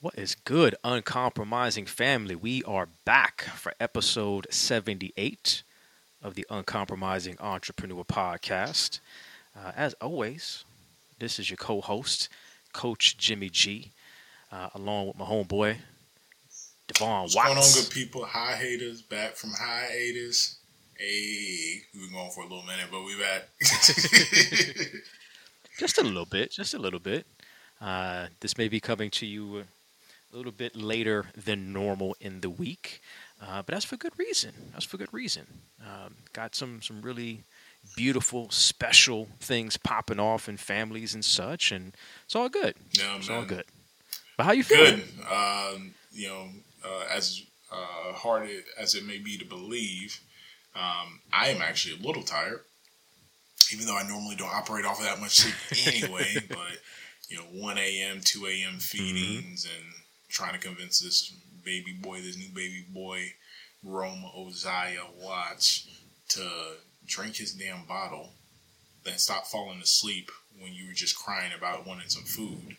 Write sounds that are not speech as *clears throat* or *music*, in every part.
What is good, uncompromising family? We are back for episode 78 of the Uncompromising Entrepreneur Podcast. Uh, as always, this is your co host, Coach Jimmy G, uh, along with my homeboy, Devon What's Watts. going on, good people? Hi, haters. Back from hiatus. Hey, we've been going for a little minute, but we're back. *laughs* Just a little bit, just a little bit. Uh, this may be coming to you a little bit later than normal in the week, uh, but that's for good reason. That's for good reason. Um, got some some really beautiful, special things popping off in families and such, and it's all good. yeah, It's all good. But how you feeling? Good. Um, you know, uh, as uh, hard as it may be to believe, um, I am actually a little tired, even though I normally don't operate off of that much sleep *laughs* anyway. but you know, one a.m., two a.m. feedings, and trying to convince this baby boy, this new baby boy, Roma Oziah Watts, to drink his damn bottle, then stop falling asleep when you were just crying about wanting some food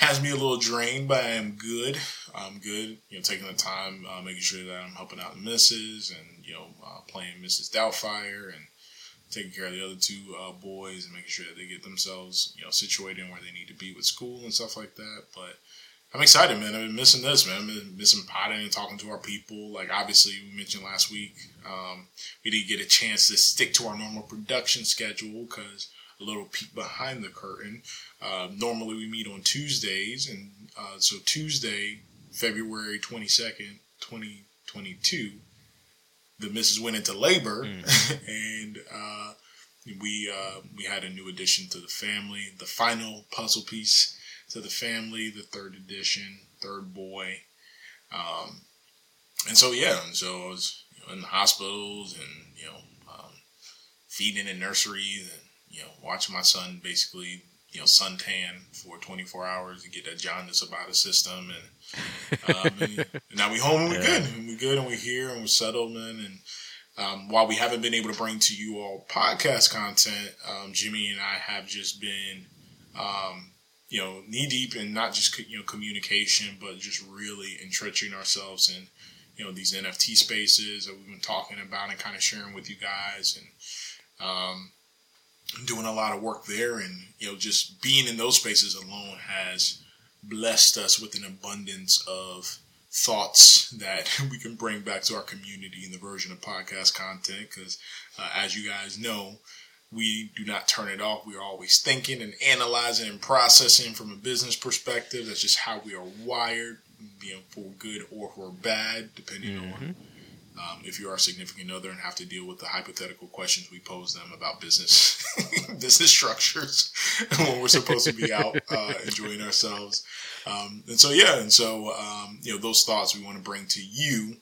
has me a little drained, but I am good. I'm good. You know, taking the time, uh, making sure that I'm helping out missus and, you know, uh, playing Mrs. Doubtfire and taking care of the other two uh, boys and making sure that they get themselves, you know, situated in where they need to be with school and stuff like that. But I'm excited, man. I've been missing this, man. I've been missing potting and talking to our people. Like, obviously, we mentioned last week, um, we didn't get a chance to stick to our normal production schedule because a little peek behind the curtain. Uh, normally we meet on Tuesdays, and uh, so Tuesday, February 22nd, 2022, the missus went into labor, *laughs* and uh, we uh, we had a new addition to the family, the final puzzle piece to the family, the third edition, third boy. Um, and so, yeah, and so I was you know, in the hospitals and, you know, um, feeding in nurseries and, you know, watching my son basically, you know, suntan for 24 hours to get that jaundice about his system. And, um, and now we home and we're *laughs* Yeah. good. And we're good and we're here and we're settled, man. And um, while we haven't been able to bring to you all podcast content, um, Jimmy and I have just been, um, you know, knee deep in not just you know communication, but just really entrenching ourselves in you know these NFT spaces that we've been talking about and kind of sharing with you guys, and um, doing a lot of work there, and you know, just being in those spaces alone has blessed us with an abundance of thoughts that *laughs* we can bring back to our community in the version of podcast content. Because uh, as you guys know, we do not turn it off. We are always thinking and analyzing and processing from a business perspective. That's just how we are wired, you know, for good or for bad, depending on um, if you're our significant other and have to deal with the hypothetical questions we pose them about business *laughs* business structures *laughs* when we're supposed to be out uh, enjoying ourselves. Um, and so yeah, and so um, you know those thoughts we want to bring to you.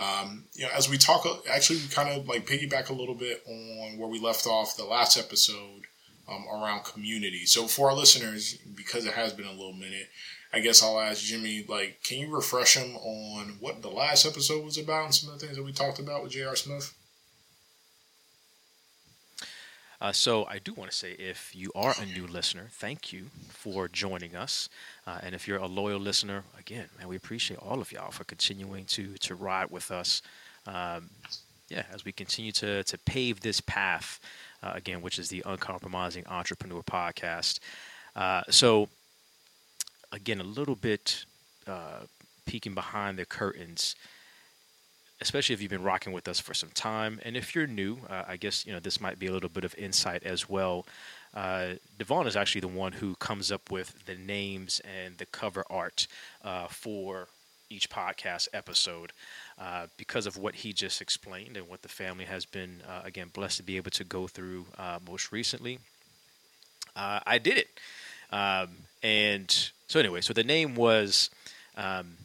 Um, you know, as we talk, actually, we kind of like piggyback a little bit on where we left off the last episode um, around community. So for our listeners, because it has been a little minute, I guess I'll ask Jimmy, like, can you refresh him on what the last episode was about and some of the things that we talked about with J.R. Smith? Uh, so I do want to say, if you are a new listener, thank you for joining us. Uh, and if you're a loyal listener, again, man, we appreciate all of y'all for continuing to to ride with us. Um, yeah, as we continue to to pave this path, uh, again, which is the Uncompromising Entrepreneur Podcast. Uh, so, again, a little bit uh, peeking behind the curtains especially if you've been rocking with us for some time. And if you're new, uh, I guess you know this might be a little bit of insight as well. Uh, Devon is actually the one who comes up with the names and the cover art uh, for each podcast episode uh, because of what he just explained and what the family has been uh, again blessed to be able to go through uh, most recently. Uh, I did it, um, and so anyway, so the name was. Um,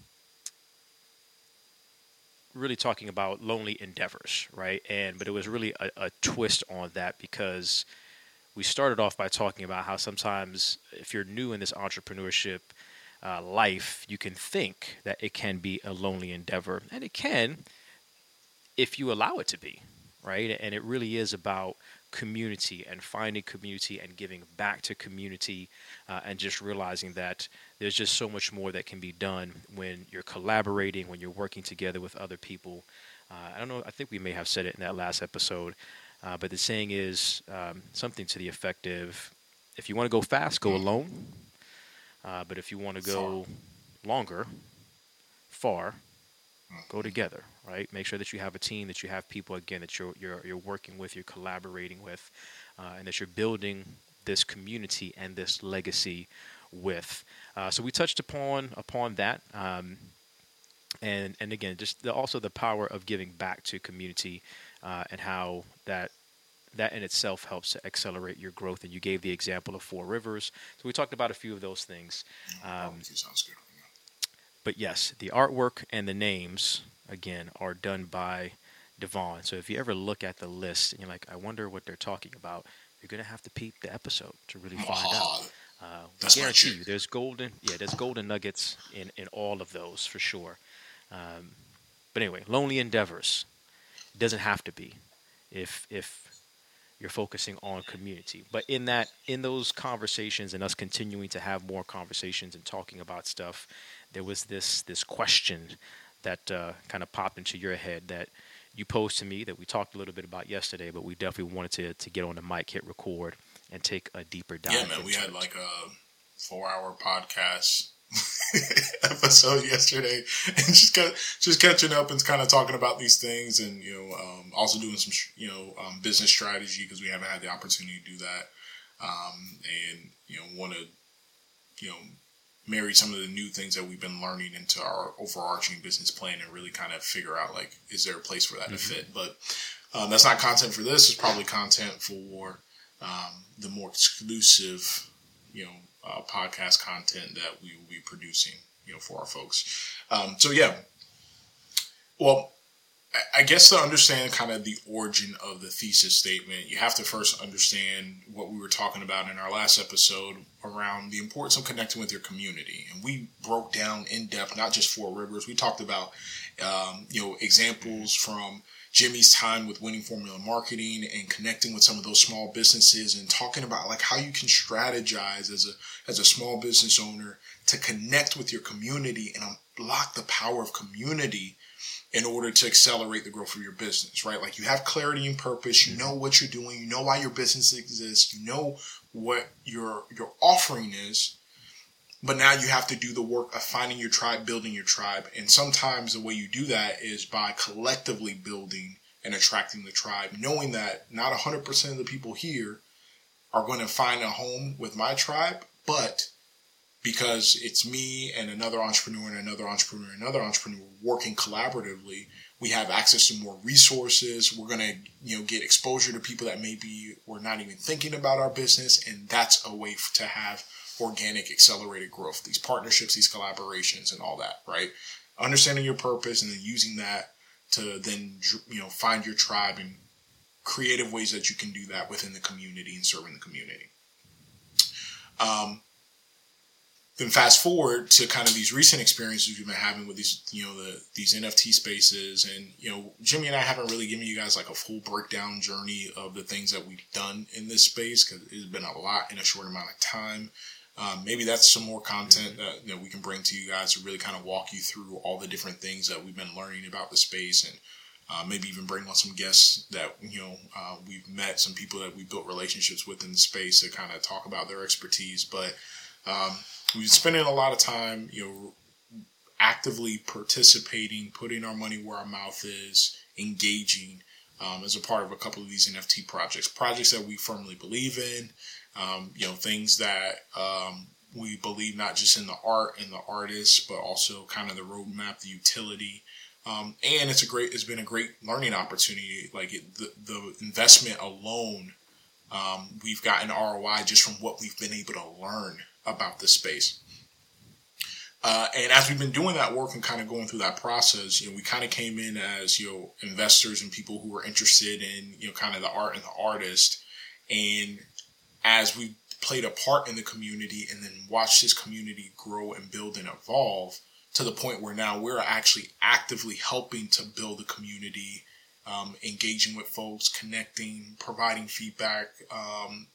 really talking about lonely endeavors, right? And but it was really a, a twist on that because we started off by talking about how sometimes if you're new in this entrepreneurship uh, life, you can think that it can be a lonely endeavor, and it can if you allow it to be, right? And it really is about community and finding community and giving back to community uh, and just realizing that there's just so much more that can be done when you're collaborating, when you're working together with other people. Uh, I don't know, I think we may have said it in that last episode, uh, but the saying is um, something to the effect of if you want to go fast, go alone. Uh, but if you want to go longer, far, go together, right? Make sure that you have a team, that you have people again that you're you're you're working with, you're collaborating with, uh, and that you're building this community and this legacy with. Uh, so we touched upon upon that, um, and and again, just the, also the power of giving back to community uh, and how that that in itself helps to accelerate your growth. And you gave the example of Four Rivers, so we talked about a few of those things. Um, but yes, the artwork and the names again are done by Devon. So if you ever look at the list and you're like, I wonder what they're talking about, you're gonna have to peep the episode to really find out. Uh, That's guarantee you, there's golden, yeah, there's golden nuggets in in all of those for sure. Um, but anyway, lonely endeavors it doesn't have to be if if you're focusing on community. But in that in those conversations and us continuing to have more conversations and talking about stuff, there was this this question that uh, kind of popped into your head that you posed to me that we talked a little bit about yesterday, but we definitely wanted to to get on the mic, hit record, and take a deeper dive. Yeah, man, we had it. like a four-hour podcast *laughs* episode yesterday, *laughs* and just got, just catching up and kind of talking about these things, and you know, um, also doing some you know um, business strategy because we haven't had the opportunity to do that, um, and you know, want to you know marry some of the new things that we've been learning into our overarching business plan and really kind of figure out like is there a place for that to fit? But um, that's not content for this. It's probably content for um, the more exclusive you know uh, podcast content that we will be producing you know for our folks. Um, so yeah. Well I- guess to understand kind of the origin of the thesis statement, you have to first understand what we were talking about in our last episode around the importance of connecting with your community. And we broke down in depth, not just Four Rivers. We talked about, um, you know, examples from Jimmy's time with winning formula marketing and connecting with some of those small businesses and talking about like how you can strategize as a as a small business owner to connect with your community and unlock the power of community in order to accelerate the growth of your business, right? Like you have clarity and purpose, you mm-hmm. know what you're doing, you know why your business exists, you know what your your offering is, but now you have to do the work of finding your tribe, building your tribe. And sometimes the way you do that is by collectively building and attracting the tribe, knowing that not 100% of the people here are going to find a home with my tribe, but because it's me and another entrepreneur and another entrepreneur and another entrepreneur working collaboratively, we have access to more resources. We're going to, you know, get exposure to people that maybe we're not even thinking about our business. And that's a way to have organic accelerated growth, these partnerships, these collaborations and all that, right? Understanding your purpose and then using that to then, you know, find your tribe and creative ways that you can do that within the community and serving the community. Um, then fast forward to kind of these recent experiences we've been having with these, you know, the these NFT spaces, and you know, Jimmy and I haven't really given you guys like a full breakdown journey of the things that we've done in this space because it's been a lot in a short amount of time. Um, maybe that's some more content that you know we can bring to you guys to really kind of walk you through all the different things that we've been learning about the space and uh, maybe even bring on some guests that you know uh, we've met, some people that we built relationships with in the space to kind of talk about their expertise. But um, we've been spending a lot of time, you know, actively participating, putting our money where our mouth is, engaging um, as a part of a couple of these NFT projects, projects that we firmly believe in. Um, you know, things that um, we believe not just in the art and the artists, but also kind of the roadmap, the utility. Um, and it's a great, it's been a great learning opportunity. Like it, the, the investment alone, um, we've gotten ROI just from what we've been able to learn about this space. Uh, and as we've been doing that work and kind of going through that process, you know, we kind of came in as, you know, investors and people who were interested in, you know, kind of the art and the artist. And as we played a part in the community and then watched this community grow and build and evolve to the point where now we're actually actively helping to build a community um, engaging with folks, connecting, providing feedback, um,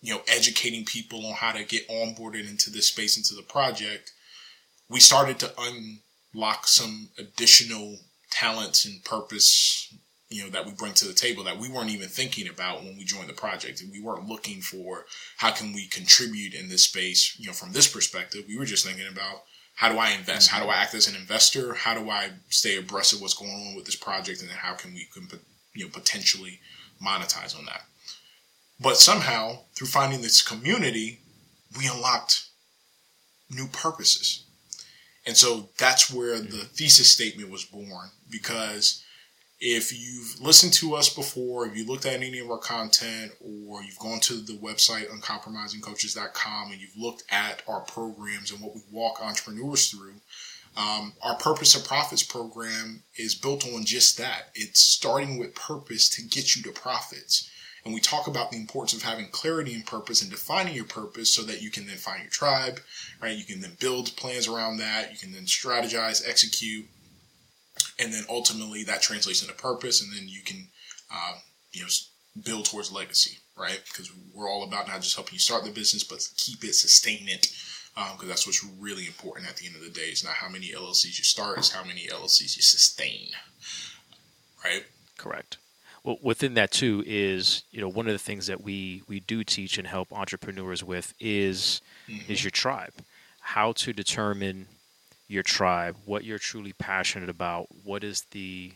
you know, educating people on how to get onboarded into this space, into the project, we started to unlock some additional talents and purpose, you know, that we bring to the table that we weren't even thinking about when we joined the project. And we weren't looking for how can we contribute in this space, you know, from this perspective. We were just thinking about how do I invest? How do I act as an investor? How do I stay abreast of what's going on with this project? And then how can we, you know, potentially monetize on that? But somehow, through finding this community, we unlocked new purposes. And so that's where the thesis statement was born because if you've listened to us before, if you looked at any of our content, or you've gone to the website uncompromisingcoaches.com and you've looked at our programs and what we walk entrepreneurs through, um, our Purpose of Profits program is built on just that. It's starting with purpose to get you to profits. And we talk about the importance of having clarity and purpose and defining your purpose so that you can then find your tribe, right? You can then build plans around that. You can then strategize, execute, and then ultimately that translates into purpose. And then you can, uh, you know, build towards legacy, right? Because we're all about not just helping you start the business, but keep it, sustain it. Because um, that's what's really important at the end of the day. It's not how many LLCs you start, it's how many LLCs you sustain, right? Correct well, within that too is you know one of the things that we we do teach and help entrepreneurs with is mm-hmm. is your tribe, how to determine your tribe, what you're truly passionate about, what is the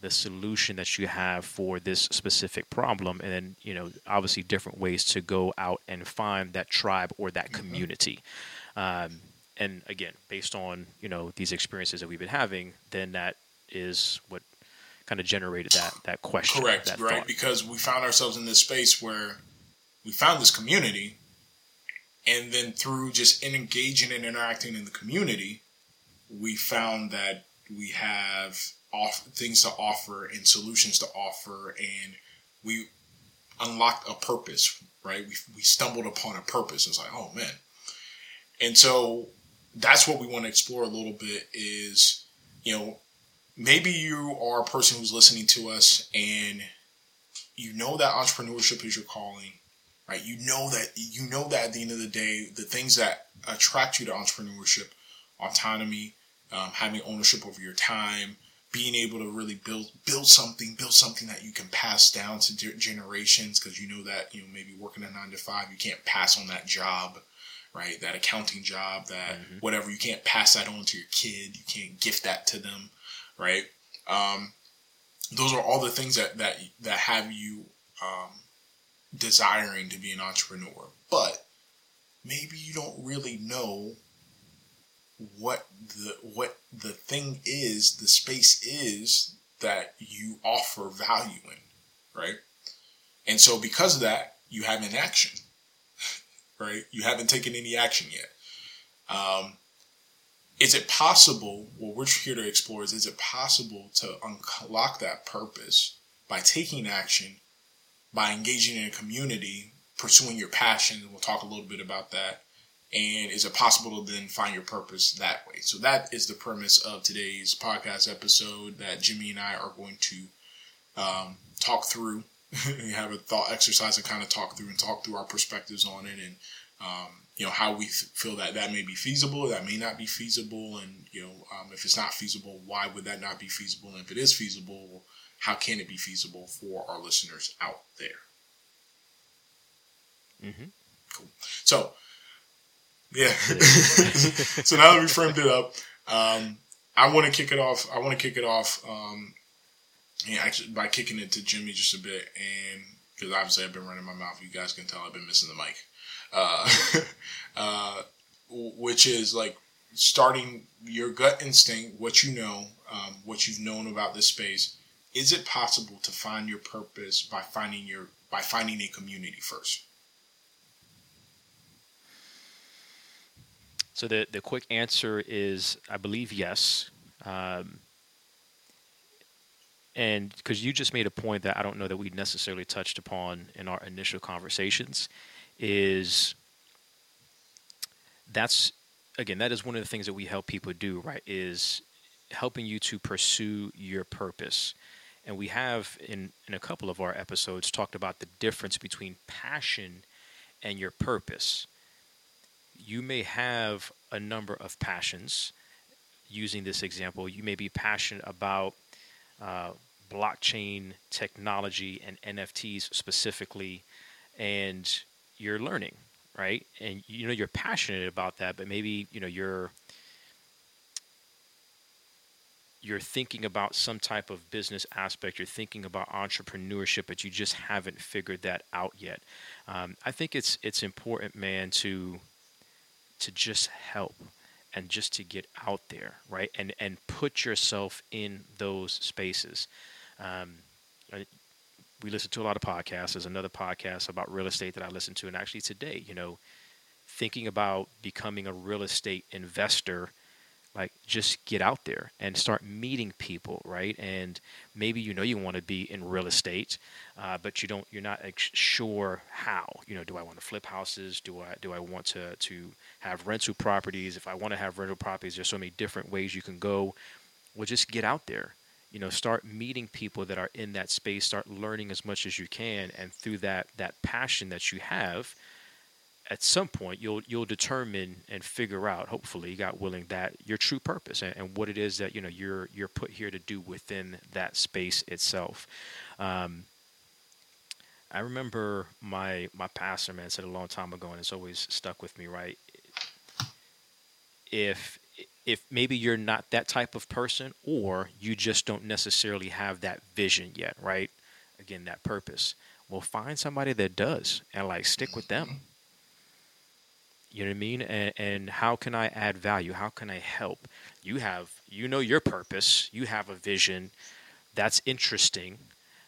the solution that you have for this specific problem and then you know obviously different ways to go out and find that tribe or that mm-hmm. community um, and again based on you know these experiences that we've been having then that is what kind of generated that that question. Correct, that right? Thought. Because we found ourselves in this space where we found this community, and then through just engaging and interacting in the community, we found that we have off things to offer and solutions to offer, and we unlocked a purpose. Right? We we stumbled upon a purpose. It's like, oh man, and so that's what we want to explore a little bit. Is you know maybe you are a person who's listening to us and you know that entrepreneurship is your calling, right? You know that you know that at the end of the day, the things that attract you to entrepreneurship, autonomy, um, having ownership over your time, being able to really build build something, build something that you can pass down to generations, because you know that you know maybe working a nine to five, you can't pass on that job, right? That accounting job, that mm-hmm. whatever, you can't pass that on to your kid, you can't gift that to them right? Um, those are all the things that that that have you um, desiring to be an entrepreneur. But maybe you don't really know what the what the thing is, the space is that you offer value in, right? And so because of that, you haven't action, *laughs* right? You haven't taken any action yet. Um, is it possible what we're here to explore is is it possible to unlock that purpose by taking action by engaging in a community pursuing your passion we'll talk a little bit about that and is it possible to then find your purpose that way? So that is the premise of today's podcast episode that jimmy and i are going to um, talk through. *laughs* And have a thought exercise and kind of talk through and talk through our perspectives on it and um, you know how we feel that that may be feasible, that may not be feasible, and you know um, if it's not feasible, why would that not be feasible? And if it is feasible, how can it be feasible for our listeners out there? Mm-hmm. Cool. So, yeah. *laughs* *laughs* so now that we framed it up, um, I want to kick it off. I want to kick it off. Um, yeah, actually, by kicking it to Jimmy just a bit, and because obviously I've been running my mouth. You guys can tell I've been missing the mic uh, *laughs* uh, which is like starting your gut instinct, what you know, um, what you've known about this space. Is it possible to find your purpose by finding your by finding a community first? So the the quick answer is, I believe yes. Um, and because you just made a point that I don't know that we necessarily touched upon in our initial conversations, is that's again that is one of the things that we help people do right is helping you to pursue your purpose and we have in in a couple of our episodes talked about the difference between passion and your purpose. You may have a number of passions. Using this example, you may be passionate about uh, blockchain technology and NFTs specifically, and you're learning, right? And you know you're passionate about that, but maybe you know you're you're thinking about some type of business aspect, you're thinking about entrepreneurship, but you just haven't figured that out yet. Um, I think it's it's important, man, to to just help and just to get out there, right? And and put yourself in those spaces. Um, we listen to a lot of podcasts. There's another podcast about real estate that I listen to, and actually today, you know, thinking about becoming a real estate investor like just get out there and start meeting people right? And maybe you know you want to be in real estate uh, but you don't you're not sure how. You know do i want to flip houses? Do i do i want to to have rental properties? If i want to have rental properties there's so many different ways you can go. Well just get out there you know start meeting people that are in that space start learning as much as you can and through that that passion that you have at some point you'll you'll determine and figure out hopefully god willing that your true purpose and, and what it is that you know you're you're put here to do within that space itself. Um, i remember my my pastor man said a long time ago and it's always stuck with me right? If if maybe you're not that type of person or you just don't necessarily have that vision yet right again that purpose well find somebody that does and like stick with them mm-hmm. you know what I mean? And, and how can I add value? How can I help? You have, you know, your purpose. You have a vision that's interesting.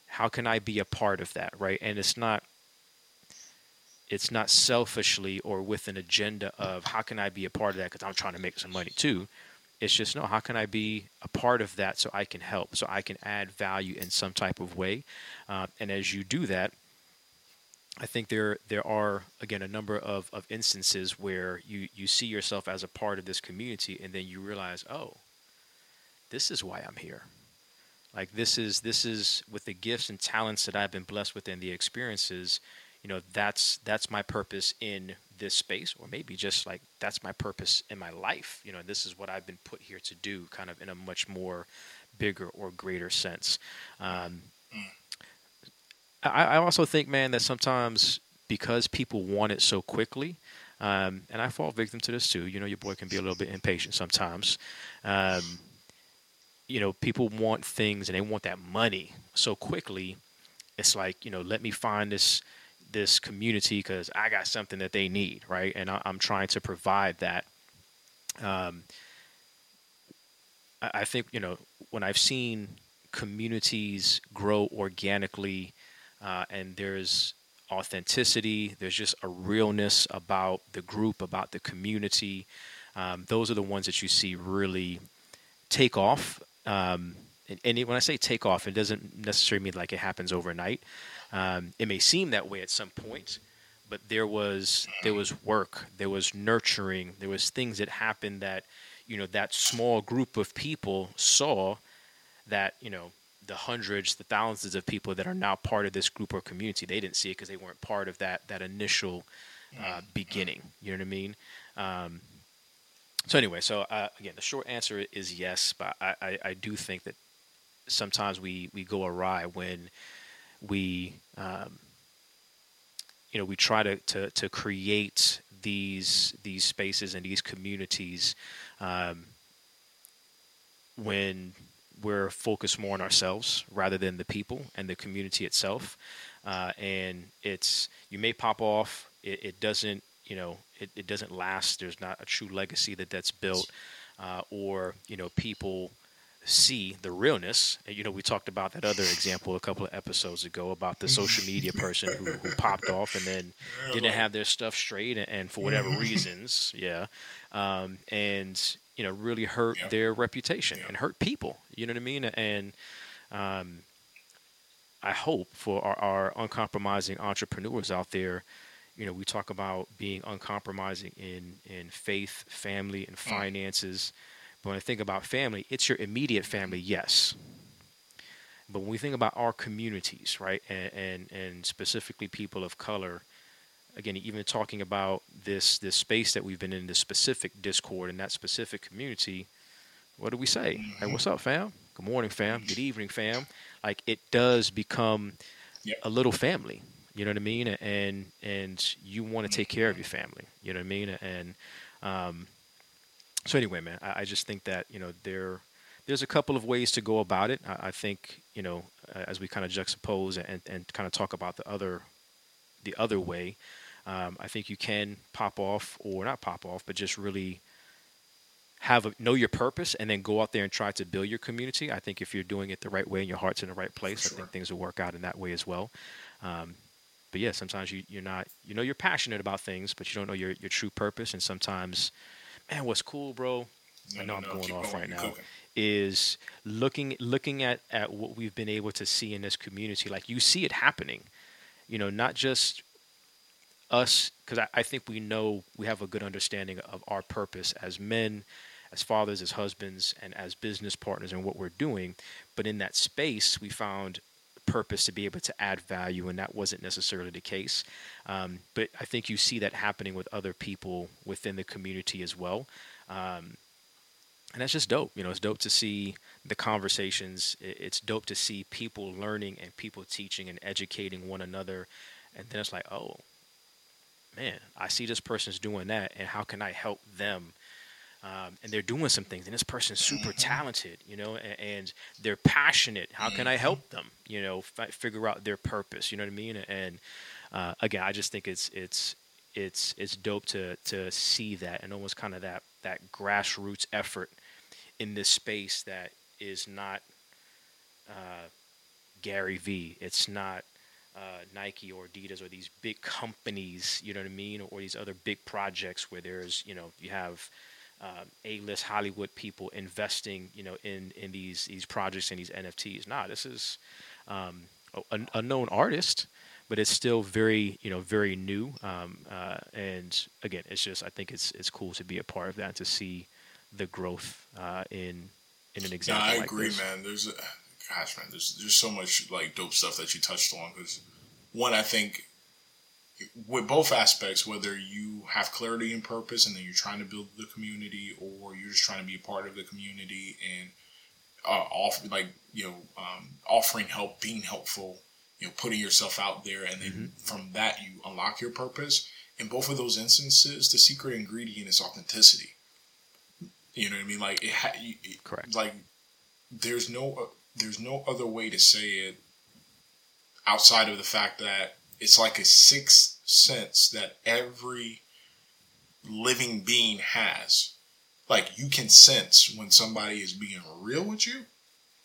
How can I be a part of that, right? And it's not, it's not selfishly or with an agenda of how can I be a part of that because I'm trying to make some money too. It's just no, how can I be a part of that so I can help, so I can add value in some type of way? Uh, and as you do that, I think there there are again a number of, of instances where you, you see yourself as a part of this community and then you realize, oh, this is why I'm here. Like this is this is with the gifts and talents that I've been blessed with and the experiences, you know, that's that's my purpose in this space, or maybe just like that's my purpose in my life. You know, this is what I've been put here to do, kind of in a much more bigger or greater sense. Um, I, I also think, man, that sometimes because people want it so quickly, um, and I fall victim to this too. You know, your boy can be a little bit impatient sometimes. Um, you know, people want things and they want that money so quickly. It's like, you know, let me find this this community because I got something that they need, right? And I, am trying to provide that. Um, I, I think you know when I've seen communities grow organically uh, and there's authenticity. There's just a realness about the group, about the community. Um, those are the ones that you see really take off. Um, and, and, when I say take off, it doesn't necessarily mean like it happens overnight. Um, it may seem that way at some point, but there was there was work, there was nurturing, there was things that happened that you know that small group of people saw that you know the hundreds, the thousands of people that are now part of this group or community. They didn't see it because they weren't part of that that initial uh, mm-hmm. beginning. You know what I mean? Um, so anyway, so uh, again, the short answer is yes, but I, I, I, do think that sometimes we we go awry when we um, you know we try to, to to create these these spaces and these communities um, when we're focused more on ourselves rather than the people and the community itself. Uh, and it's you may pop off. It, it doesn't you know it, it, doesn't last. There's not a true legacy that that's built, uh, or you know people see the realness. And, you know, we talked about that other example a couple of episodes ago about the social media person who, who popped off and then didn't have their stuff straight, and, and for whatever reasons, yeah, um, and you know really hurt yep. their reputation yep. and hurt people. You know what I mean? And um, I hope for our, our, uncompromising entrepreneurs out there, you know, we talk about being uncompromising in in faith, family, and mm. finances. But when I think about family, it's your immediate family, yes. but when we think about our communities, right, and, and and specifically people of color, again, even talking about this this space that we've been in, this specific discord in that specific community, what do we say? Hey, mm-hmm. what's up, fam? Good morning, fam. Good mm-hmm. evening, fam. Like it does become Yep. a little family. You know what I mean? And and you want to mm-hmm. take care of your family. You know what I mean? And um, so anyway, man, I, I just think that you know there there's a couple of ways to go about it. I, I think you know uh, as we kind of juxtapose and, and kind of talk about the other the other way, um, I think you can pop off or not pop off, but just really have a, know your purpose and then go out there and try to build your community. I think if you're doing it the right way and your heart's in the right place, I think things will work out in that way as well. Um, but yeah, sometimes you, you're not, you know, you're passionate about things, but you don't know your, your true purpose. And sometimes, man, what's cool, bro? I know I'm going keep off right now. cooking. Is looking looking at at what we've been able to see in this community. Like you see it happening, you know, not just us, because I, I think we know we have a good understanding of our purpose as men, as fathers, as husbands, and as business partners, and what we're doing. But in that space, we found purpose to be able to add value, and that wasn't necessarily the case. Um, but I think you see that happening with other people within the community as well. Um, and that's just dope. You know, it's dope to see the conversations. It's dope to see people learning and people teaching and educating one another. And then it's like, oh, man, I see this person's doing that, and how can I help them? Um, and they're doing some things, and this person's super talented, you know, and, and they're passionate. How can I help them? You know, fi- figure out their purpose. You know what I mean? And uh, again, I just think it's it's it's it's dope to to see that and almost kind of that that grassroots effort in this space that is not uh, Gary V. It's not uh, Nike or Adidas or these big companies, you know what I mean, or these other big projects where there's, you know, you have um, A-list Hollywood people investing, you know, in in these these projects and these NFTs. Nah, this is um, a, a known artist, but it's still very, you know, very new. Um, uh, and again, it's just I think it's it's cool to be a part of that to see the growth uh, in in an Yeah, example. I like agree, this. man. There's, a, gosh, man. There's there's so much like dope stuff that you touched on. Because one, I think with both aspects, whether you have clarity and purpose, and then you're trying to build the community, or you're just trying to be a part of the community and uh, off like you know um, offering help, being helpful, you know, putting yourself out there, and then from that you unlock your purpose. In both of those instances, the secret ingredient is authenticity. You know what I mean? Like it, ha- it Correct. Like there's no uh, there's no other way to say it outside of the fact that it's like a sixth sense that every living being has. Like you can sense when somebody is being real with you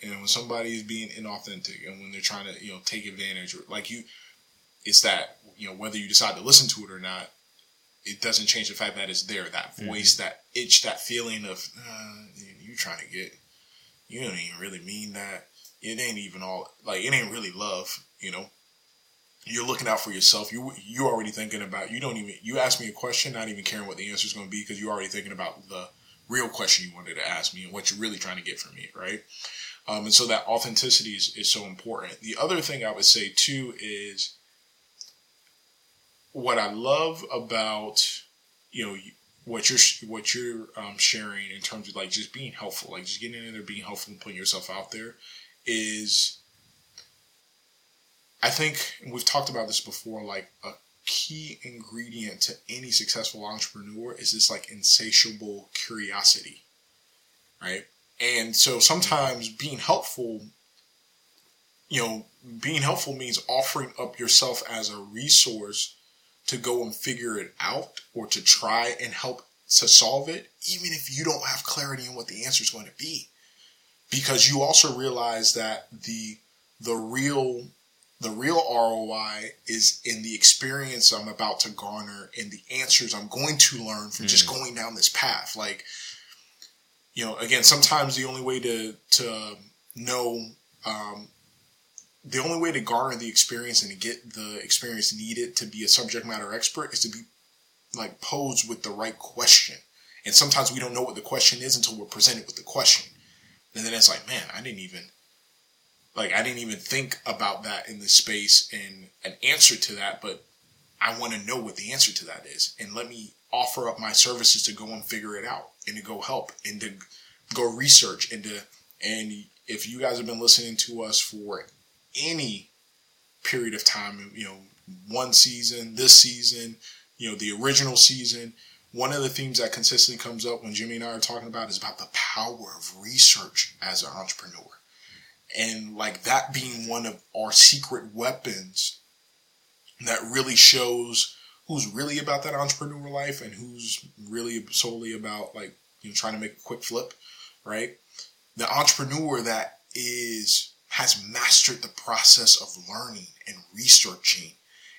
and when somebody is being inauthentic and when they're trying to, you know, take advantage or like you it's that, you know, whether you decide to listen to it or not, it doesn't change the fact that it's there. That voice, that itch, that feeling of uh, you trying to get you don't even really mean that. It ain't even all like it ain't really love, you know. You're looking out for yourself. You you already thinking about. You don't even. You ask me a question, not even caring what the answer is going to be, because you're already thinking about the real question you wanted to ask me and what you're really trying to get from me, right? Um, and so that authenticity is, is so important. The other thing I would say too is what I love about you know what you're what you're um, sharing in terms of like just being helpful, like just getting in there, being helpful, and putting yourself out there, is I think we've talked about this before. Like a key ingredient to any successful entrepreneur is this like insatiable curiosity, right? And so sometimes being helpful, you know, being helpful means offering up yourself as a resource to go and figure it out or to try and help to solve it, even if you don't have clarity on what the answer is going to be. Because you also realize that the the real the real ROI is in the experience I'm about to garner and the answers I'm going to learn from just going down this path. Like, you know, again, sometimes the only way to to know um, the only way to garner the experience and to get the experience needed to be a subject matter expert is to be like posed with the right question. And sometimes we don't know what the question is until we're presented with the question. And then it's like, man, I didn't even like I didn't even think about that in the space and an answer to that, but I want to know what the answer to that is, and let me offer up my services to go and figure it out and to go help and to go research and to and if you guys have been listening to us for any period of time, you know, one season, this season, you know, the original season, one of the themes that consistently comes up when Jimmy and I are talking about is about the power of research as an entrepreneur. And like that being one of our secret weapons that really shows who's really about that entrepreneur life and who's really solely about like you know trying to make a quick flip, right? The entrepreneur that is has mastered the process of learning and researching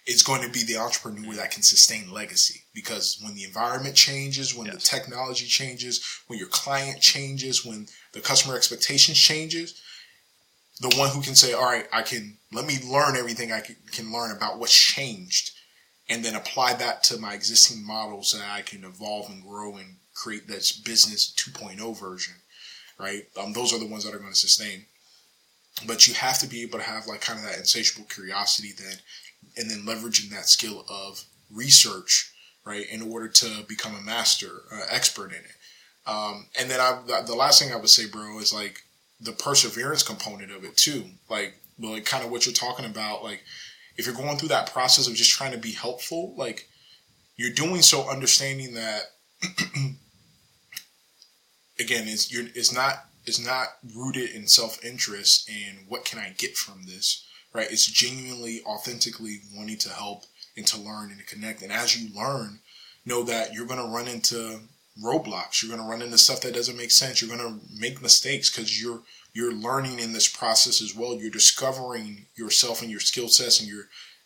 is going to be the entrepreneur that can sustain legacy because when the environment changes when yes. the technology changes when your client changes when the customer expectations changes the one who can say all right i can let me learn everything i can, can learn about what's changed and then apply that to my existing models so that i can evolve and grow and create this business 2.0 version right? Um, those are the ones that are going to sustain. But you have to be able to have like kind of that insatiable curiosity then and then leveraging that skill of research right in order to become a master uh, expert in it. Um, and then I, the last thing i would say bro is like the perseverance component of it too like like kind of what you're talking about like if you're going through that process of just trying to be helpful like you're doing so understanding that *clears throat* again it's you're it's not it's not rooted in self-interest and what can I get from this, right? It's genuinely, authentically wanting to help and to learn and to connect. And as you learn, know that you're going to run into roadblocks. You're going to run into stuff that doesn't make sense. You're going to make mistakes because you're you're learning in this process as well. You're discovering yourself and your skill sets and your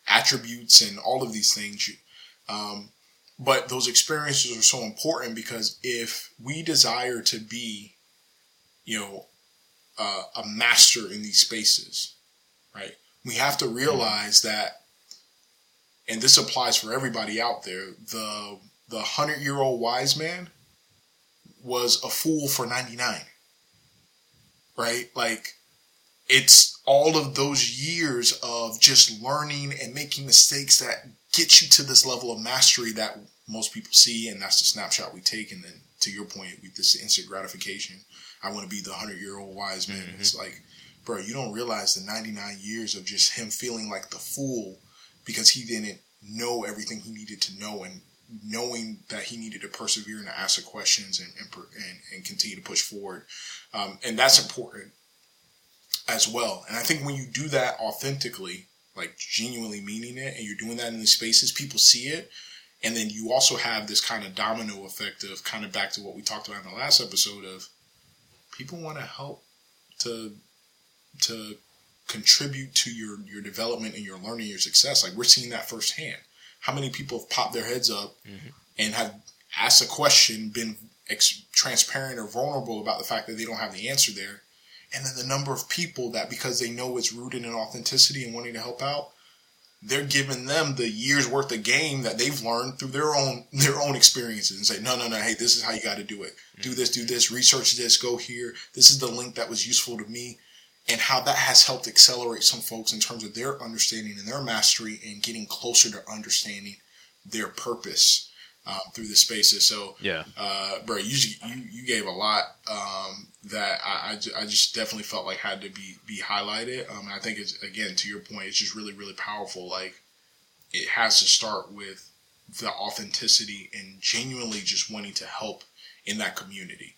attributes and all of these things. Um, but those experiences are so important because if we desire to be you know, uh, a master in these spaces, right? We have to realize that, and this applies for everybody out there. The the hundred year old wise man was a fool for ninety nine, right? Like it's all of those years of just learning and making mistakes that get you to this level of mastery that most people see, and that's the snapshot we take. And then, to your point, with this instant gratification I want to be the hundred year old wise man. Mm-hmm. It's like, bro, you don't realize the 99 years of just him feeling like the fool because he didn't know everything he needed to know and knowing that he needed to persevere and to ask the questions and, and, and, and continue to push forward. Um, and that's important as well. And I think when you do that authentically, like genuinely meaning it, and you're doing that in these spaces, people see it. And then you also have this kind of domino effect of kind of back to what we talked about in the last episode of people want to help to to contribute to your your development and your learning, your success. Like we're seeing that firsthand. How many people have popped their heads up mm-hmm. and have asked a question, been ex- transparent or vulnerable about the fact that they don't have the answer there, and then the number of people that because they know it's rooted in authenticity and wanting to help out, they're giving them the years worth of game that they've learned through their own *laughs* their own experiences and say, no, no, no, hey, this is how you got to do it. Do this, do this, research this, go here. This is the link that was useful to me, and how that has helped accelerate some folks in terms of their understanding and their mastery and getting closer to understanding their purpose uh, through the spaces. So yeah, uh, bro, you, you you gave a lot um, that I, I, I, just definitely felt like had to be be highlighted. Um, I think it's again to your point, it's just really really powerful. Like it has to start with the authenticity and genuinely just wanting to help in that community.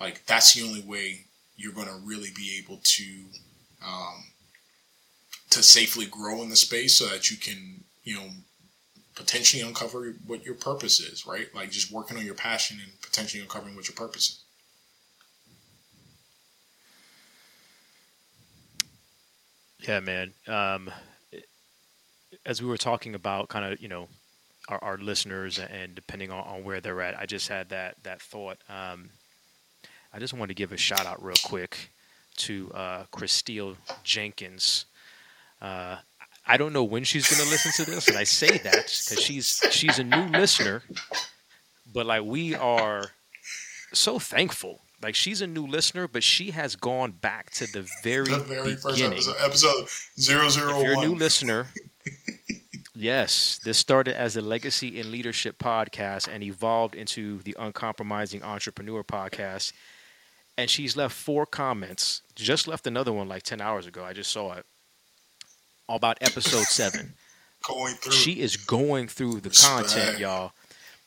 Like that's the only way you're going to really be able to um, to safely grow in the space so that you can you know potentially uncover what your purpose is, right? Like just working on your passion and potentially uncovering what your purpose is. Yeah, man. Um, as we were talking about, kind of, you know, our, our listeners and depending on, on, where they're at, I just had that that thought. Um, I just want to give a shout out real quick to uh, Christelle Jenkins. Uh, I don't know when she's going to listen to this, and I say that because she's she's a new listener. But like we are so thankful like she's a new listener, but she has gone back to the very, The very first beginning. episode, episode 001. If you're a new listener, yes, this started as a legacy and leadership podcast and evolved into the uncompromising entrepreneur podcast. And she's left four comments. Just left another one like ten hours ago. I just saw it about episode seven. *laughs* going through. She is going through the Respect. content, y'all.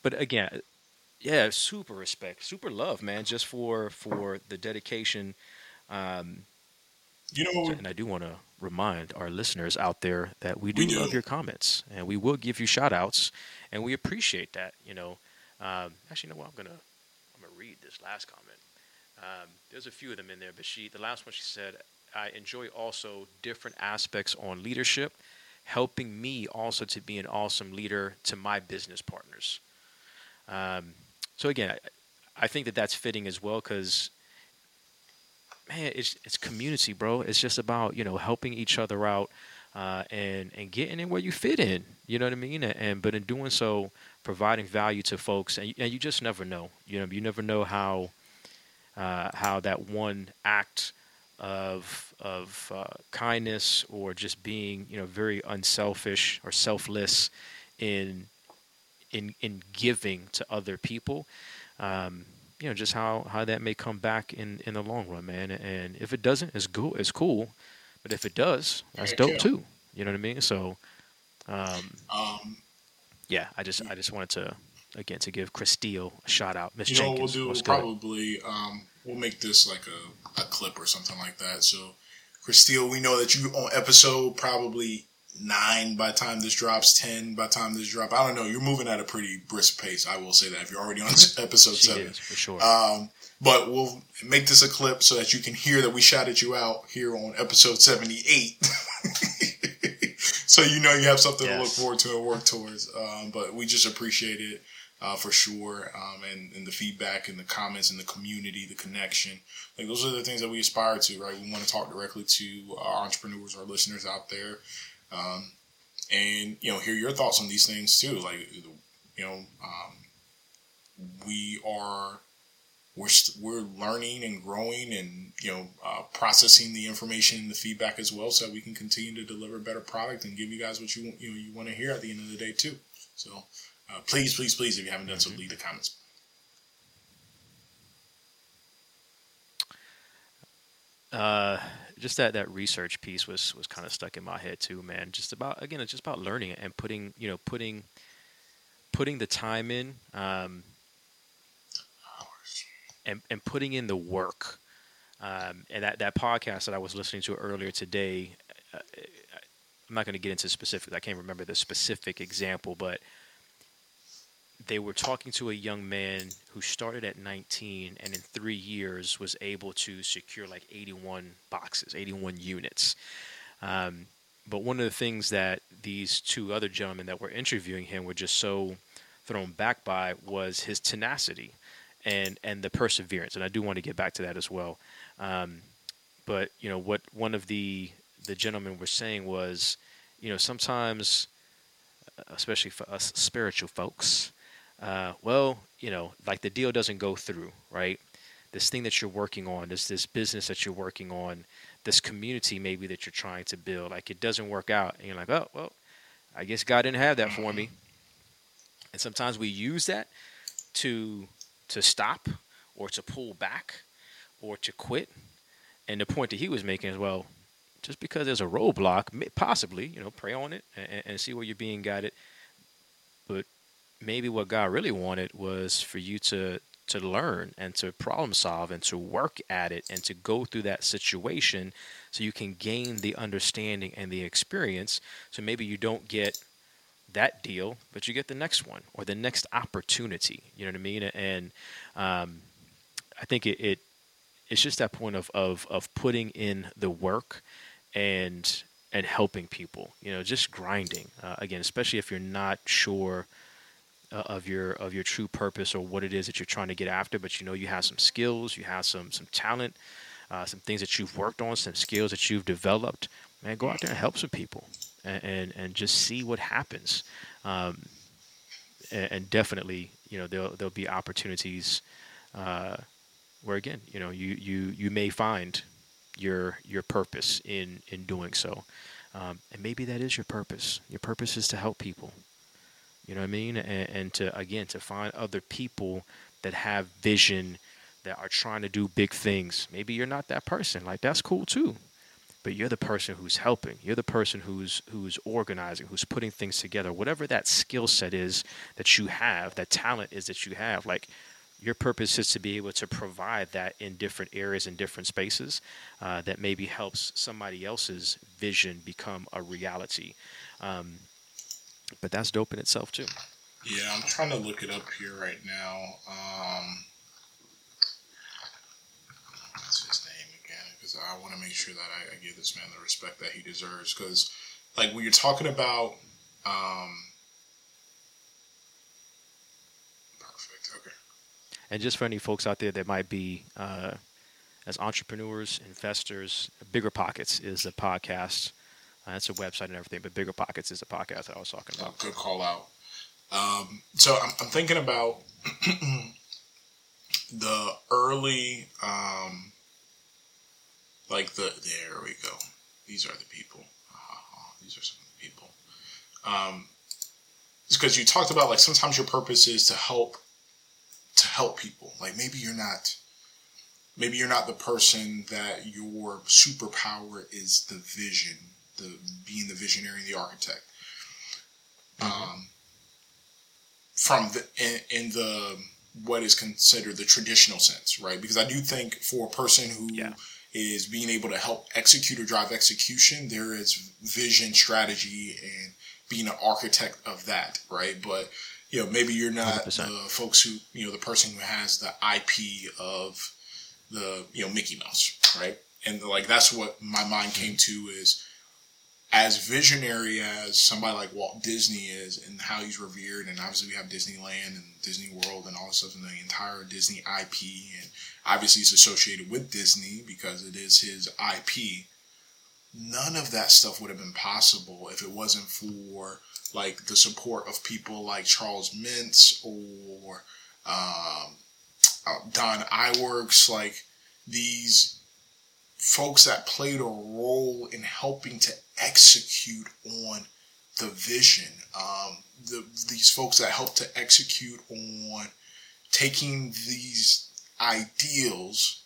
But again, yeah, super respect, super love, man, just for for the dedication. Um, you know and I do want to remind our listeners out there that we do, We do. love your comments and we will give you shout outs and we appreciate that. You know, um, actually, you know what? I'm gonna I'm gonna read this last comment. Um, there's a few of them in there, but she the last one she said, I enjoy also different aspects on leadership, helping me also to be an awesome leader to my business partners. Um, so again, I, I think that that's fitting as well because man, it's it's community, bro. It's just about you know helping each other out uh, and and getting in where you fit in. You know what I mean? And, and but in doing so, providing value to folks, and and you just never know. You know, you never know how uh, how that one act of of uh, kindness or just being you know very unselfish or selfless in in in giving to other people. Um, you know, just how, how that may come back in, in the long run, man. And if it doesn't, it's cool. It's cool. But if it does, that's dope too. You know what I mean? So, um, Um, yeah, I just I just wanted to again to give Chris Steele a shout out. Miss you know what we'll Jenkins, do? We'll probably um, we'll make this like a, a clip or something like that. So, Christine, we know that you on episode probably nine by the time this drops, ten by the time this drop. I don't know. You're moving at a pretty brisk pace. I will say that if you're already on *laughs* *laughs* episode She seven. is for sure. Um, but we'll make this a clip so that you can hear that we shouted you out here on episode 78. *laughs* so you know you have something to look forward to and work towards. Um, but we just appreciate it uh, for sure. Um, and, and the feedback and the comments and the community, the connection. Like those are the things that we aspire to, right? We want to talk directly to our entrepreneurs, our listeners out there. Um, and, you know, hear your thoughts on these things too. Like, you know, um, we are we're st- we're learning and growing and you know uh, processing the information and the feedback as well, so that we can continue to deliver better product and give you guys what you want- you know you want to hear at the end of the day too. So uh, please, please, please, if you haven't done so, leave the comments. uh, just that that research piece was was kind of stuck in my head too, man. Just about again, it's just about learning and putting you know putting putting the time in um, Hours. and and putting in the work. Um, and that that podcast that I was listening to earlier today, uh, I'm not going to get into specifics. I can't remember the specific example, but they were talking to a young man who started at 19 and in three years was able to secure like 81 boxes, 81 units. Um, but one of the things that these two other gentlemen that were interviewing him were just so thrown back by was his tenacity and and the perseverance. And I do want to get back to that as well. Um, but you know what one of the the gentlemen were saying was, you know, sometimes, especially for us spiritual folks, uh, well, you know, like the deal doesn't go through, right? This thing that you're working on, this this business that you're working on, this community maybe that you're trying to build, like it doesn't work out, and you're like, oh well, I guess God didn't have that for me. And sometimes we use that to to stop or to pull back or to quit. And the point that he was making is, well, just because there's a roadblock, possibly, you know, pray on it and, and see where you're being guided. But maybe what God really wanted was for you to to learn and to problem solve and to work at it and to go through that situation so you can gain the understanding and the experience. So maybe you don't get that deal, but you get the next one or the next opportunity. You know what I mean? And um, I think it, it it's just that point of, of of putting in the work and and helping people. You know, just grinding. Uh, again, especially if you're not sure uh, of your of your true purpose or what it is that you're trying to get after, but you know you have some skills, you have some some talent, uh, some things that you've worked on, some skills that you've developed. Man, go out there and help some people, and and, and just see what happens. Um, and, and definitely, you know, there'll there'll be opportunities. Uh, where again, you know, you you you may find your your purpose in in doing so, um, and maybe that is your purpose. Your purpose is to help people. You know what I mean? And, and to again to find other people that have vision that are trying to do big things. Maybe you're not that person. Like that's cool too. But you're the person who's helping. You're the person who's who's organizing, who's putting things together. Whatever that skill set is that you have, that talent is that you have. Like your purpose is to be able to provide that in different areas and different spaces uh, that maybe helps somebody else's vision become a reality. Um, but that's dope in itself too. Yeah, I'm trying to look it up here right now. Um, what's his name again? Because I want to make sure that I, I, give this man the respect that he deserves. Because, like, when you're talking about, um, perfect. Okay. And just for any folks out there that might be uh, as entrepreneurs, investors, Bigger Pockets is a podcast. Uh, it's a website and everything, but Bigger Pockets is a podcast that I was talking about. Oh, good call out. Um, so I'm, I'm, thinking about *clears throat* the early, um, like the there we go. These are the people. Uh, these are some of the people. Um, because you talked about like sometimes your purpose is to help to help people. Like maybe you're not maybe you're not the person that your superpower is the vision, the being the visionary, and the architect. Mm-hmm. Um, from the in, in, the what is considered the traditional sense, right? Because I do think for a person who yeah. is being able to help execute or drive execution, there is vision, strategy, and being an architect of that, right? But you know, maybe you're not 100%. the folks who you know the person who has the IP of the you know Mickey Mouse, right? And like that's what my mind came to is as visionary as somebody like Walt Disney is and how he's revered, and obviously we have Disneyland and Disney World and all this stuff, and the entire Disney IP, and obviously it's associated with Disney because it is his IP. None of that stuff would have been possible if it wasn't for like the support of people like Charles Mintz or um, uh, Don Iwerks, like these folks that played a role in helping to execute on the vision. Um, the, these folks that help to execute on taking these ideals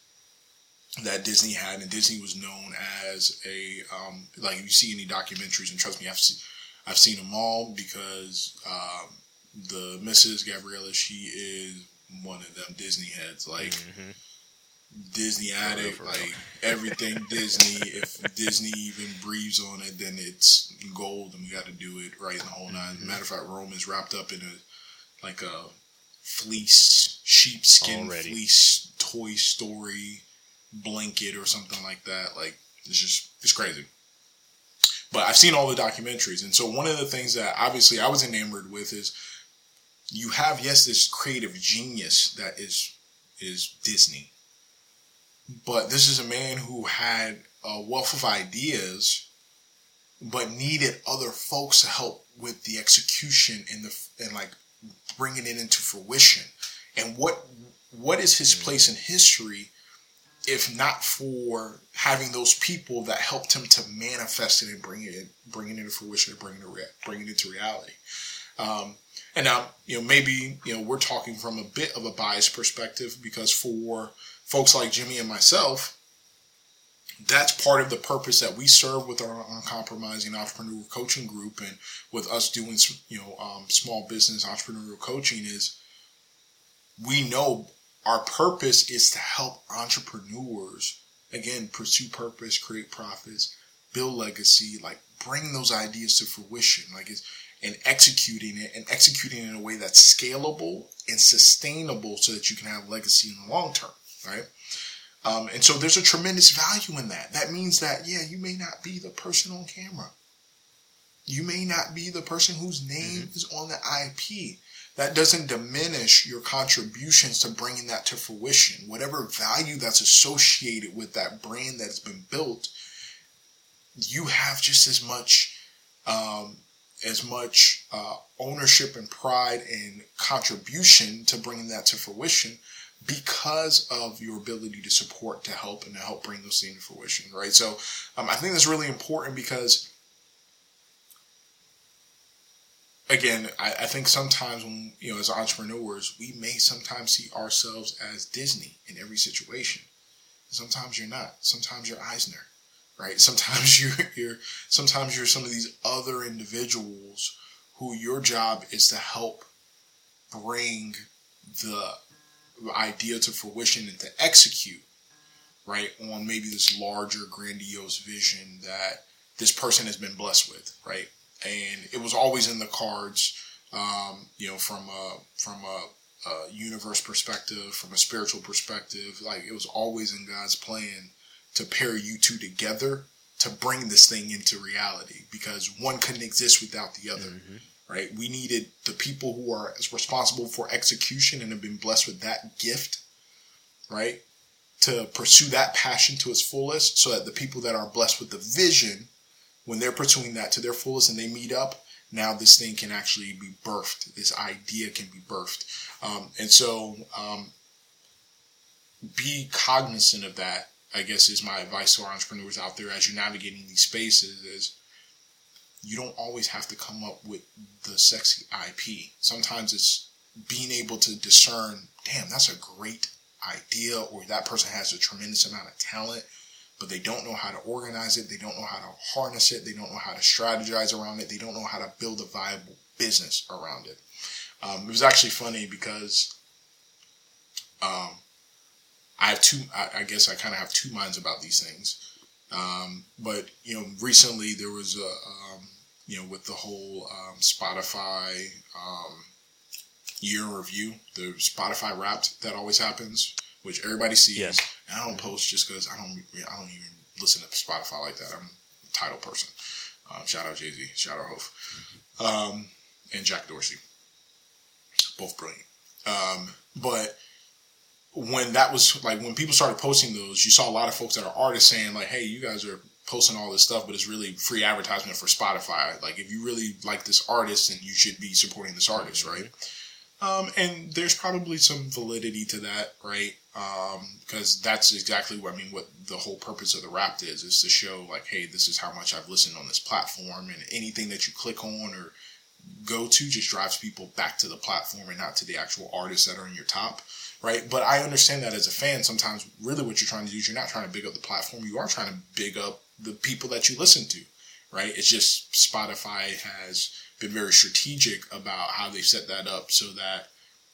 that Disney had, and Disney was known as a um, like if you see any documentaries, and trust me, I've seen I've seen them all because um, the Mrs. Gabriella, she is one of them Disney heads, like. Mm-hmm Disney addict, like everything *laughs* Disney. If Disney even breathes on it, then it's gold, and we got to do it right in the whole 9 mm-hmm. Matter of fact, Rome is wrapped up in a like a fleece, sheepskin Already. fleece Toy Story blanket or something like that. Like it's just it's crazy. But I've seen all the documentaries, and so one of the things that obviously I was enamored with is you have yes this creative genius that is is Disney but this is a man who had a wealth of ideas, but needed other folks to help with the execution and the and like bringing it into fruition. And what what is his place in history if not for having those people that helped him to manifest it and bring it bring it into fruition and bring it, re- bring it into reality. Um, and now, you know, maybe, you know, we're talking from a bit of a biased perspective because for folks like Jimmy and myself, that's part of the purpose that we serve with our uncompromising entrepreneur coaching group and with us doing you know um, small business entrepreneurial coaching is we know our purpose is to help entrepreneurs again pursue purpose create profits build legacy like bring those ideas to fruition. Like it's and executing it and executing it in a way that's scalable and sustainable so that you can have legacy in the long term right? Um, and so there's a tremendous value in that. That means that, yeah, you may not be the person on camera. You may not be the person whose name mm-hmm. is on the IP. That doesn't diminish your contributions to bringing that to fruition. Whatever value that's associated with that brand that's been built, you have just as much, um, as much uh, ownership and pride and contribution to bringing that to fruition because of your ability to support, to help, and to help bring those things to fruition, right? So um, I think that's really important because, again, I, I, think sometimes when, you know, as entrepreneurs, we may sometimes see ourselves as Disney in every situation. Sometimes you're not. Sometimes you're Eisner, right? Sometimes *laughs* you're, you're sometimes you're some of these other individuals who your job is to help bring the idea to fruition and to execute, right, on maybe this larger, grandiose vision that this person has been blessed with, right? And it was always in the cards, um, you know, from a from a, a universe perspective, from a spiritual perspective. Like it was always in God's plan to pair you two together to bring this thing into reality because one couldn't exist without the other. Mm-hmm right? We needed the people who are responsible for execution and have been blessed with that gift, right? To pursue that passion to its fullest so that the people that are blessed with the vision, when they're pursuing that to their fullest and they meet up, now this thing can actually be birthed. This idea can be birthed. Um, and so um, be cognizant of that, I guess, is my advice to our entrepreneurs out there as you're navigating these spaces is you don't always have to come up with the sexy IP. Sometimes it's being able to discern, damn, that's a great idea, or that person has a tremendous amount of talent, but they don't know how to organize it, they don't know how to harness it, they don't know how to strategize around it, they don't know how to build a viable business around it. Um, it was actually funny because um, I have two, I, I guess I kind of have two minds about these things. Um, but you know, recently there was a um, you know, with the whole um, Spotify um, year in review, the Spotify Wrapped that always happens, which everybody sees. Yes. And I don't post just because I don't, I don't even listen to Spotify like that. I'm a Tidal person. Um, shout out Jay Z, shout out Hov, um, and Jack Dorsey, both brilliant. Um, but when that was like when people started posting those, you saw a lot of folks that are artists saying like, "Hey, you guys are posting all this stuff, but it's really free advertisement for Spotify. Like, if you really like this artist, then you should be supporting this artist, right? Um, and there's probably some validity to that, right? Because um, that's exactly what I mean. What the whole purpose of the Wrapped is is to show, like, hey, this is how much I've listened on this platform, and anything that you click on or go to just drives people back to the platform and not to the actual artists that are in your top right? But I understand that as a fan, sometimes really what you're trying to do is you're not trying to big up the platform. You are trying to big up the people that you listen to, right? It's just Spotify has been very strategic about how they've set that up so that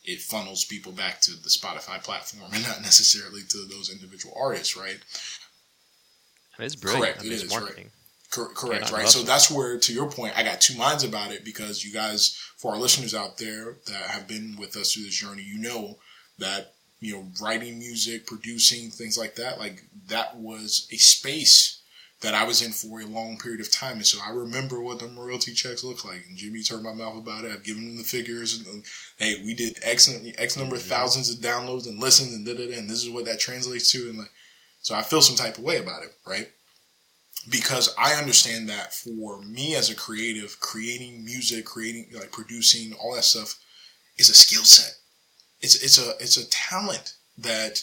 it funnels people back to the Spotify platform and not necessarily to those individual artists, right? It's brilliant. Correct. I mean, it is marketing. Right. Cor- correct, right? So that's where, to your point, I got two minds about it because you guys, for our listeners out there that have been with us through this journey, you know that you know writing music, producing things like that, like that was a space that I was in for a long period of time. And so I remember what the royalty checks look like. And Jimmy turned my mouth about it. I've given him the figures. And, um, hey, we did X, X number of mm-hmm. thousands of downloads and listens and da da da. And this is what that translates to. And like, so I feel some type of way about it, right? Because I understand that for me as a creative, creating music, creating, like producing, all that stuff is a skill set. It's, it's a, it's a talent that,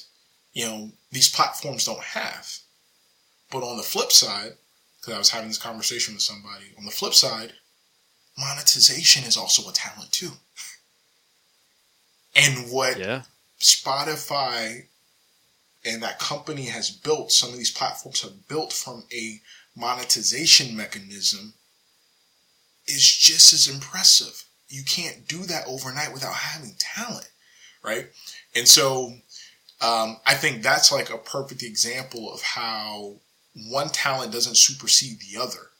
you know, these platforms don't have but on the flip side, because I was having this conversation with somebody, on the flip side, monetization is also a talent too. and what yeah. Spotify and that company has built, some of these platforms have built from a monetization mechanism is just as impressive. You can't do that overnight without having talent, right? And so um, I think that's like a perfect example of how one talent doesn't supersede the other.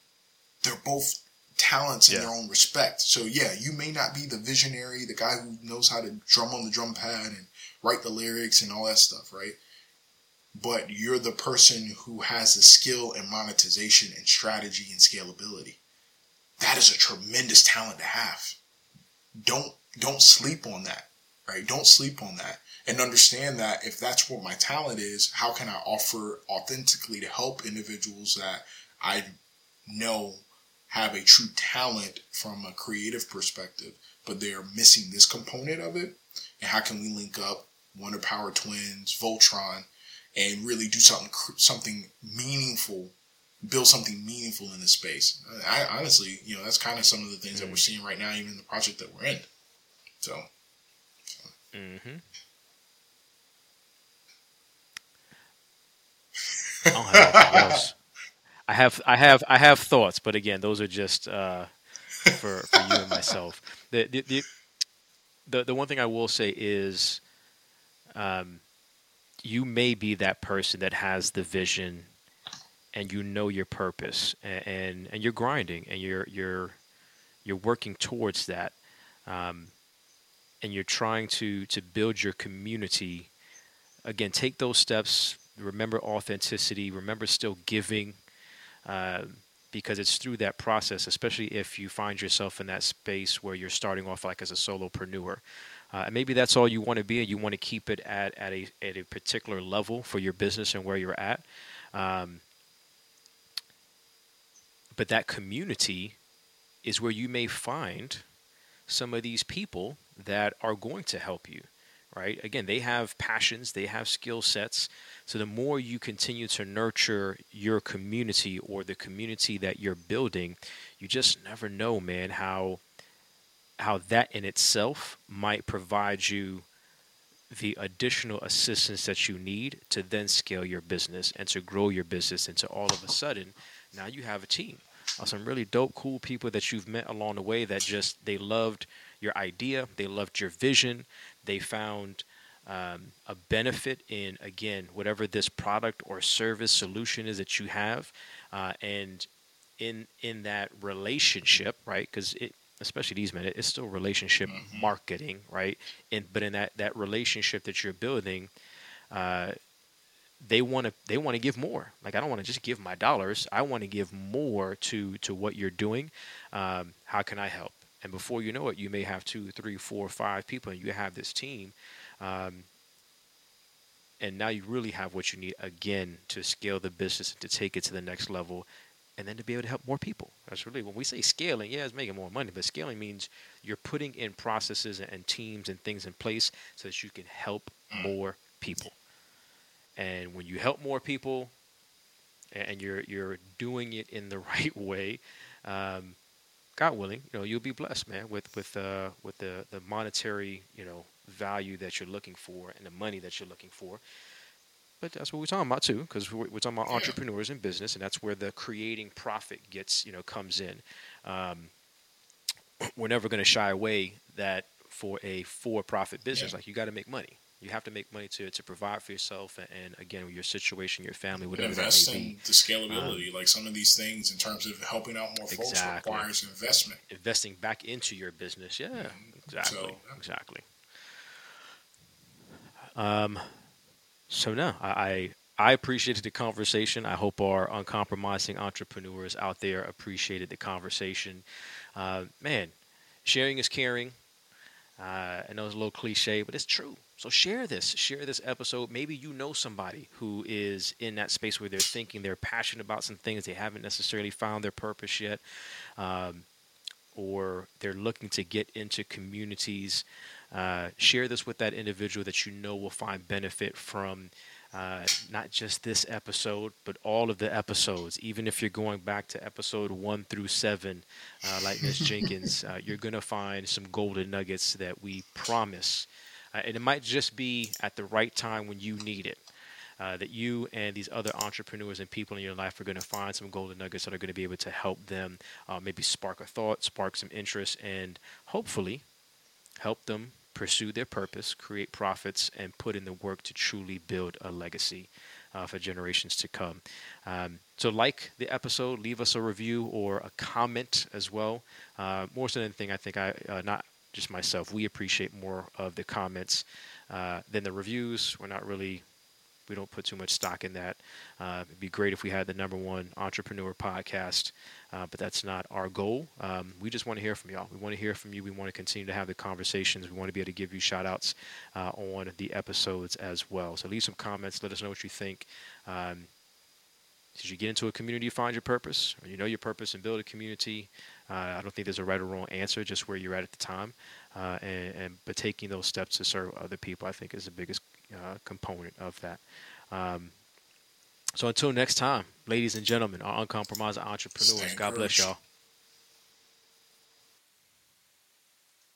They're both talents in yeah. their own respect. So yeah, you may not be the visionary, the guy who knows how to drum on the drum pad and write the lyrics and all that stuff, right? But you're the person who has the skill and monetization and strategy and scalability. That is a tremendous talent to have. Don't don't sleep on that, right? Don't sleep on that and understand that if that's what my talent is, how can I offer authentically to help individuals that I know have a true talent from a creative perspective, but they are missing this component of it? And how can we link up Wonder Power Twins, Voltron, and really do something something meaningful, build something meaningful in this space. I honestly, you know, that's kind of some of the things mm. that we're seeing right now, even in the project that we're in. So. so. Mm-hmm. I don't have else. I have, I have, I have thoughts, but again, those are just uh, for for you and myself. The, the the the the one thing I will say is, um, you may be that person that has the vision, and you know your purpose, and and, and you're grinding, and you're you're you're working towards that, um, and you're trying to to build your community. Again, take those steps. Remember authenticity. Remember still giving. Uh, because it's through that process, especially if you find yourself in that space where you're starting off like as a solopreneur. Uh, and maybe that's all you want to be, and you want to keep it at, at a at a particular level for your business and where you're at. Um, but that community is where you may find some of these people that are going to help you right? Again, they have passions, they have skill sets. So the more you continue to nurture your community or the community that you're building, you just never know, man, how how that in itself might provide you the additional assistance that you need to then scale your business and to grow your business into all of a sudden now you have a team of some really dope cool people that you've met along the way that just they loved your idea they loved your vision they found um, a benefit in again whatever this product or service solution is that you have, uh, and in in that relationship, right? Because it especially these men, it's still relationship mm-hmm. marketing, right? And but in that that relationship that you're building, uh, they want to they want to give more. Like I don't want to just give my dollars. I want to give more to to what you're doing. Um, how can I help? And before you know it, you may have two, three, four, five people, and you have this team. Um, and now you really have what you need again to scale the business to take it to the next level and then to be able to help more people. That's really when we say scaling, yeah, it's making more money, but scaling means you're putting in processes and teams and things in place so that you can help more people. And when you help more people and you're you're doing it in the *laughs* right way, um, God willing, you know, you'll be blessed, man, with with uh, with the the monetary, you know, value that you're looking for and the money that you're looking for. But that's what we're talking about too, because we're, we're, talking about entrepreneurs in business, and that's where the creating profit gets, you know, comes in. Um, we're never going to shy away that for a for-profit business, yeah. like you got to make money. You have to make money to to provide for yourself, and, and again, your situation, your family, whatever invest that may in be. the scalability. Um, like some of these things, in terms of helping out more folks, exactly. requires investment. Investing back into your business, yeah, mm-hmm. exactly, so, yeah. exactly. Um, so no, I, I appreciated the conversation. I hope our uncompromising entrepreneurs out there appreciated the conversation. Uh, man, sharing is caring. Uh, I know it's a little cliche, but it's true. So share this, share this episode. Maybe you know somebody who is in that space where they're thinking they're passionate about some things they haven't necessarily found their purpose yet, um, or they're looking to get into communities. Uh, share this with that individual that you know will find benefit from uh, not just this episode, but all of the episodes. Even if you're going back to episode one through seven, uh, like Miss *laughs* Jenkins, uh, you're going to find some golden nuggets that we promise uh, and it might just be at the right time when you need it. Uh, that you and these other entrepreneurs and people in your life are going to find some golden nuggets that are going to be able to help them uh, maybe spark a thought, spark some interest, and hopefully help them pursue their purpose, create profits, and put in the work to truly build a legacy uh, for generations to come. Um, so, like the episode, leave us a review or a comment as well. Uh, more than anything, I think I uh, not just myself, we appreciate more of the comments uh, than the reviews. We're not really, we don't put too much stock in that. Uh, it'd be great if we had the number one entrepreneur podcast, uh, but that's not our goal. Um, we just want to hear from y'all. We want to hear from you. We want to continue to have the conversations. We want to be able to give you shout outs uh, on the episodes as well. So leave some comments. Let us know what you think. Um, As you get into a community, you find your purpose, or you know your purpose and build a community. Uh, I don't think there's a right or wrong answer, just where you're at at the time. Uh, and, and, but taking those steps to serve other people, I think, is the biggest uh, component of that. Um, so until next time, ladies and gentlemen, our uncompromising entrepreneurs. God bless y'all.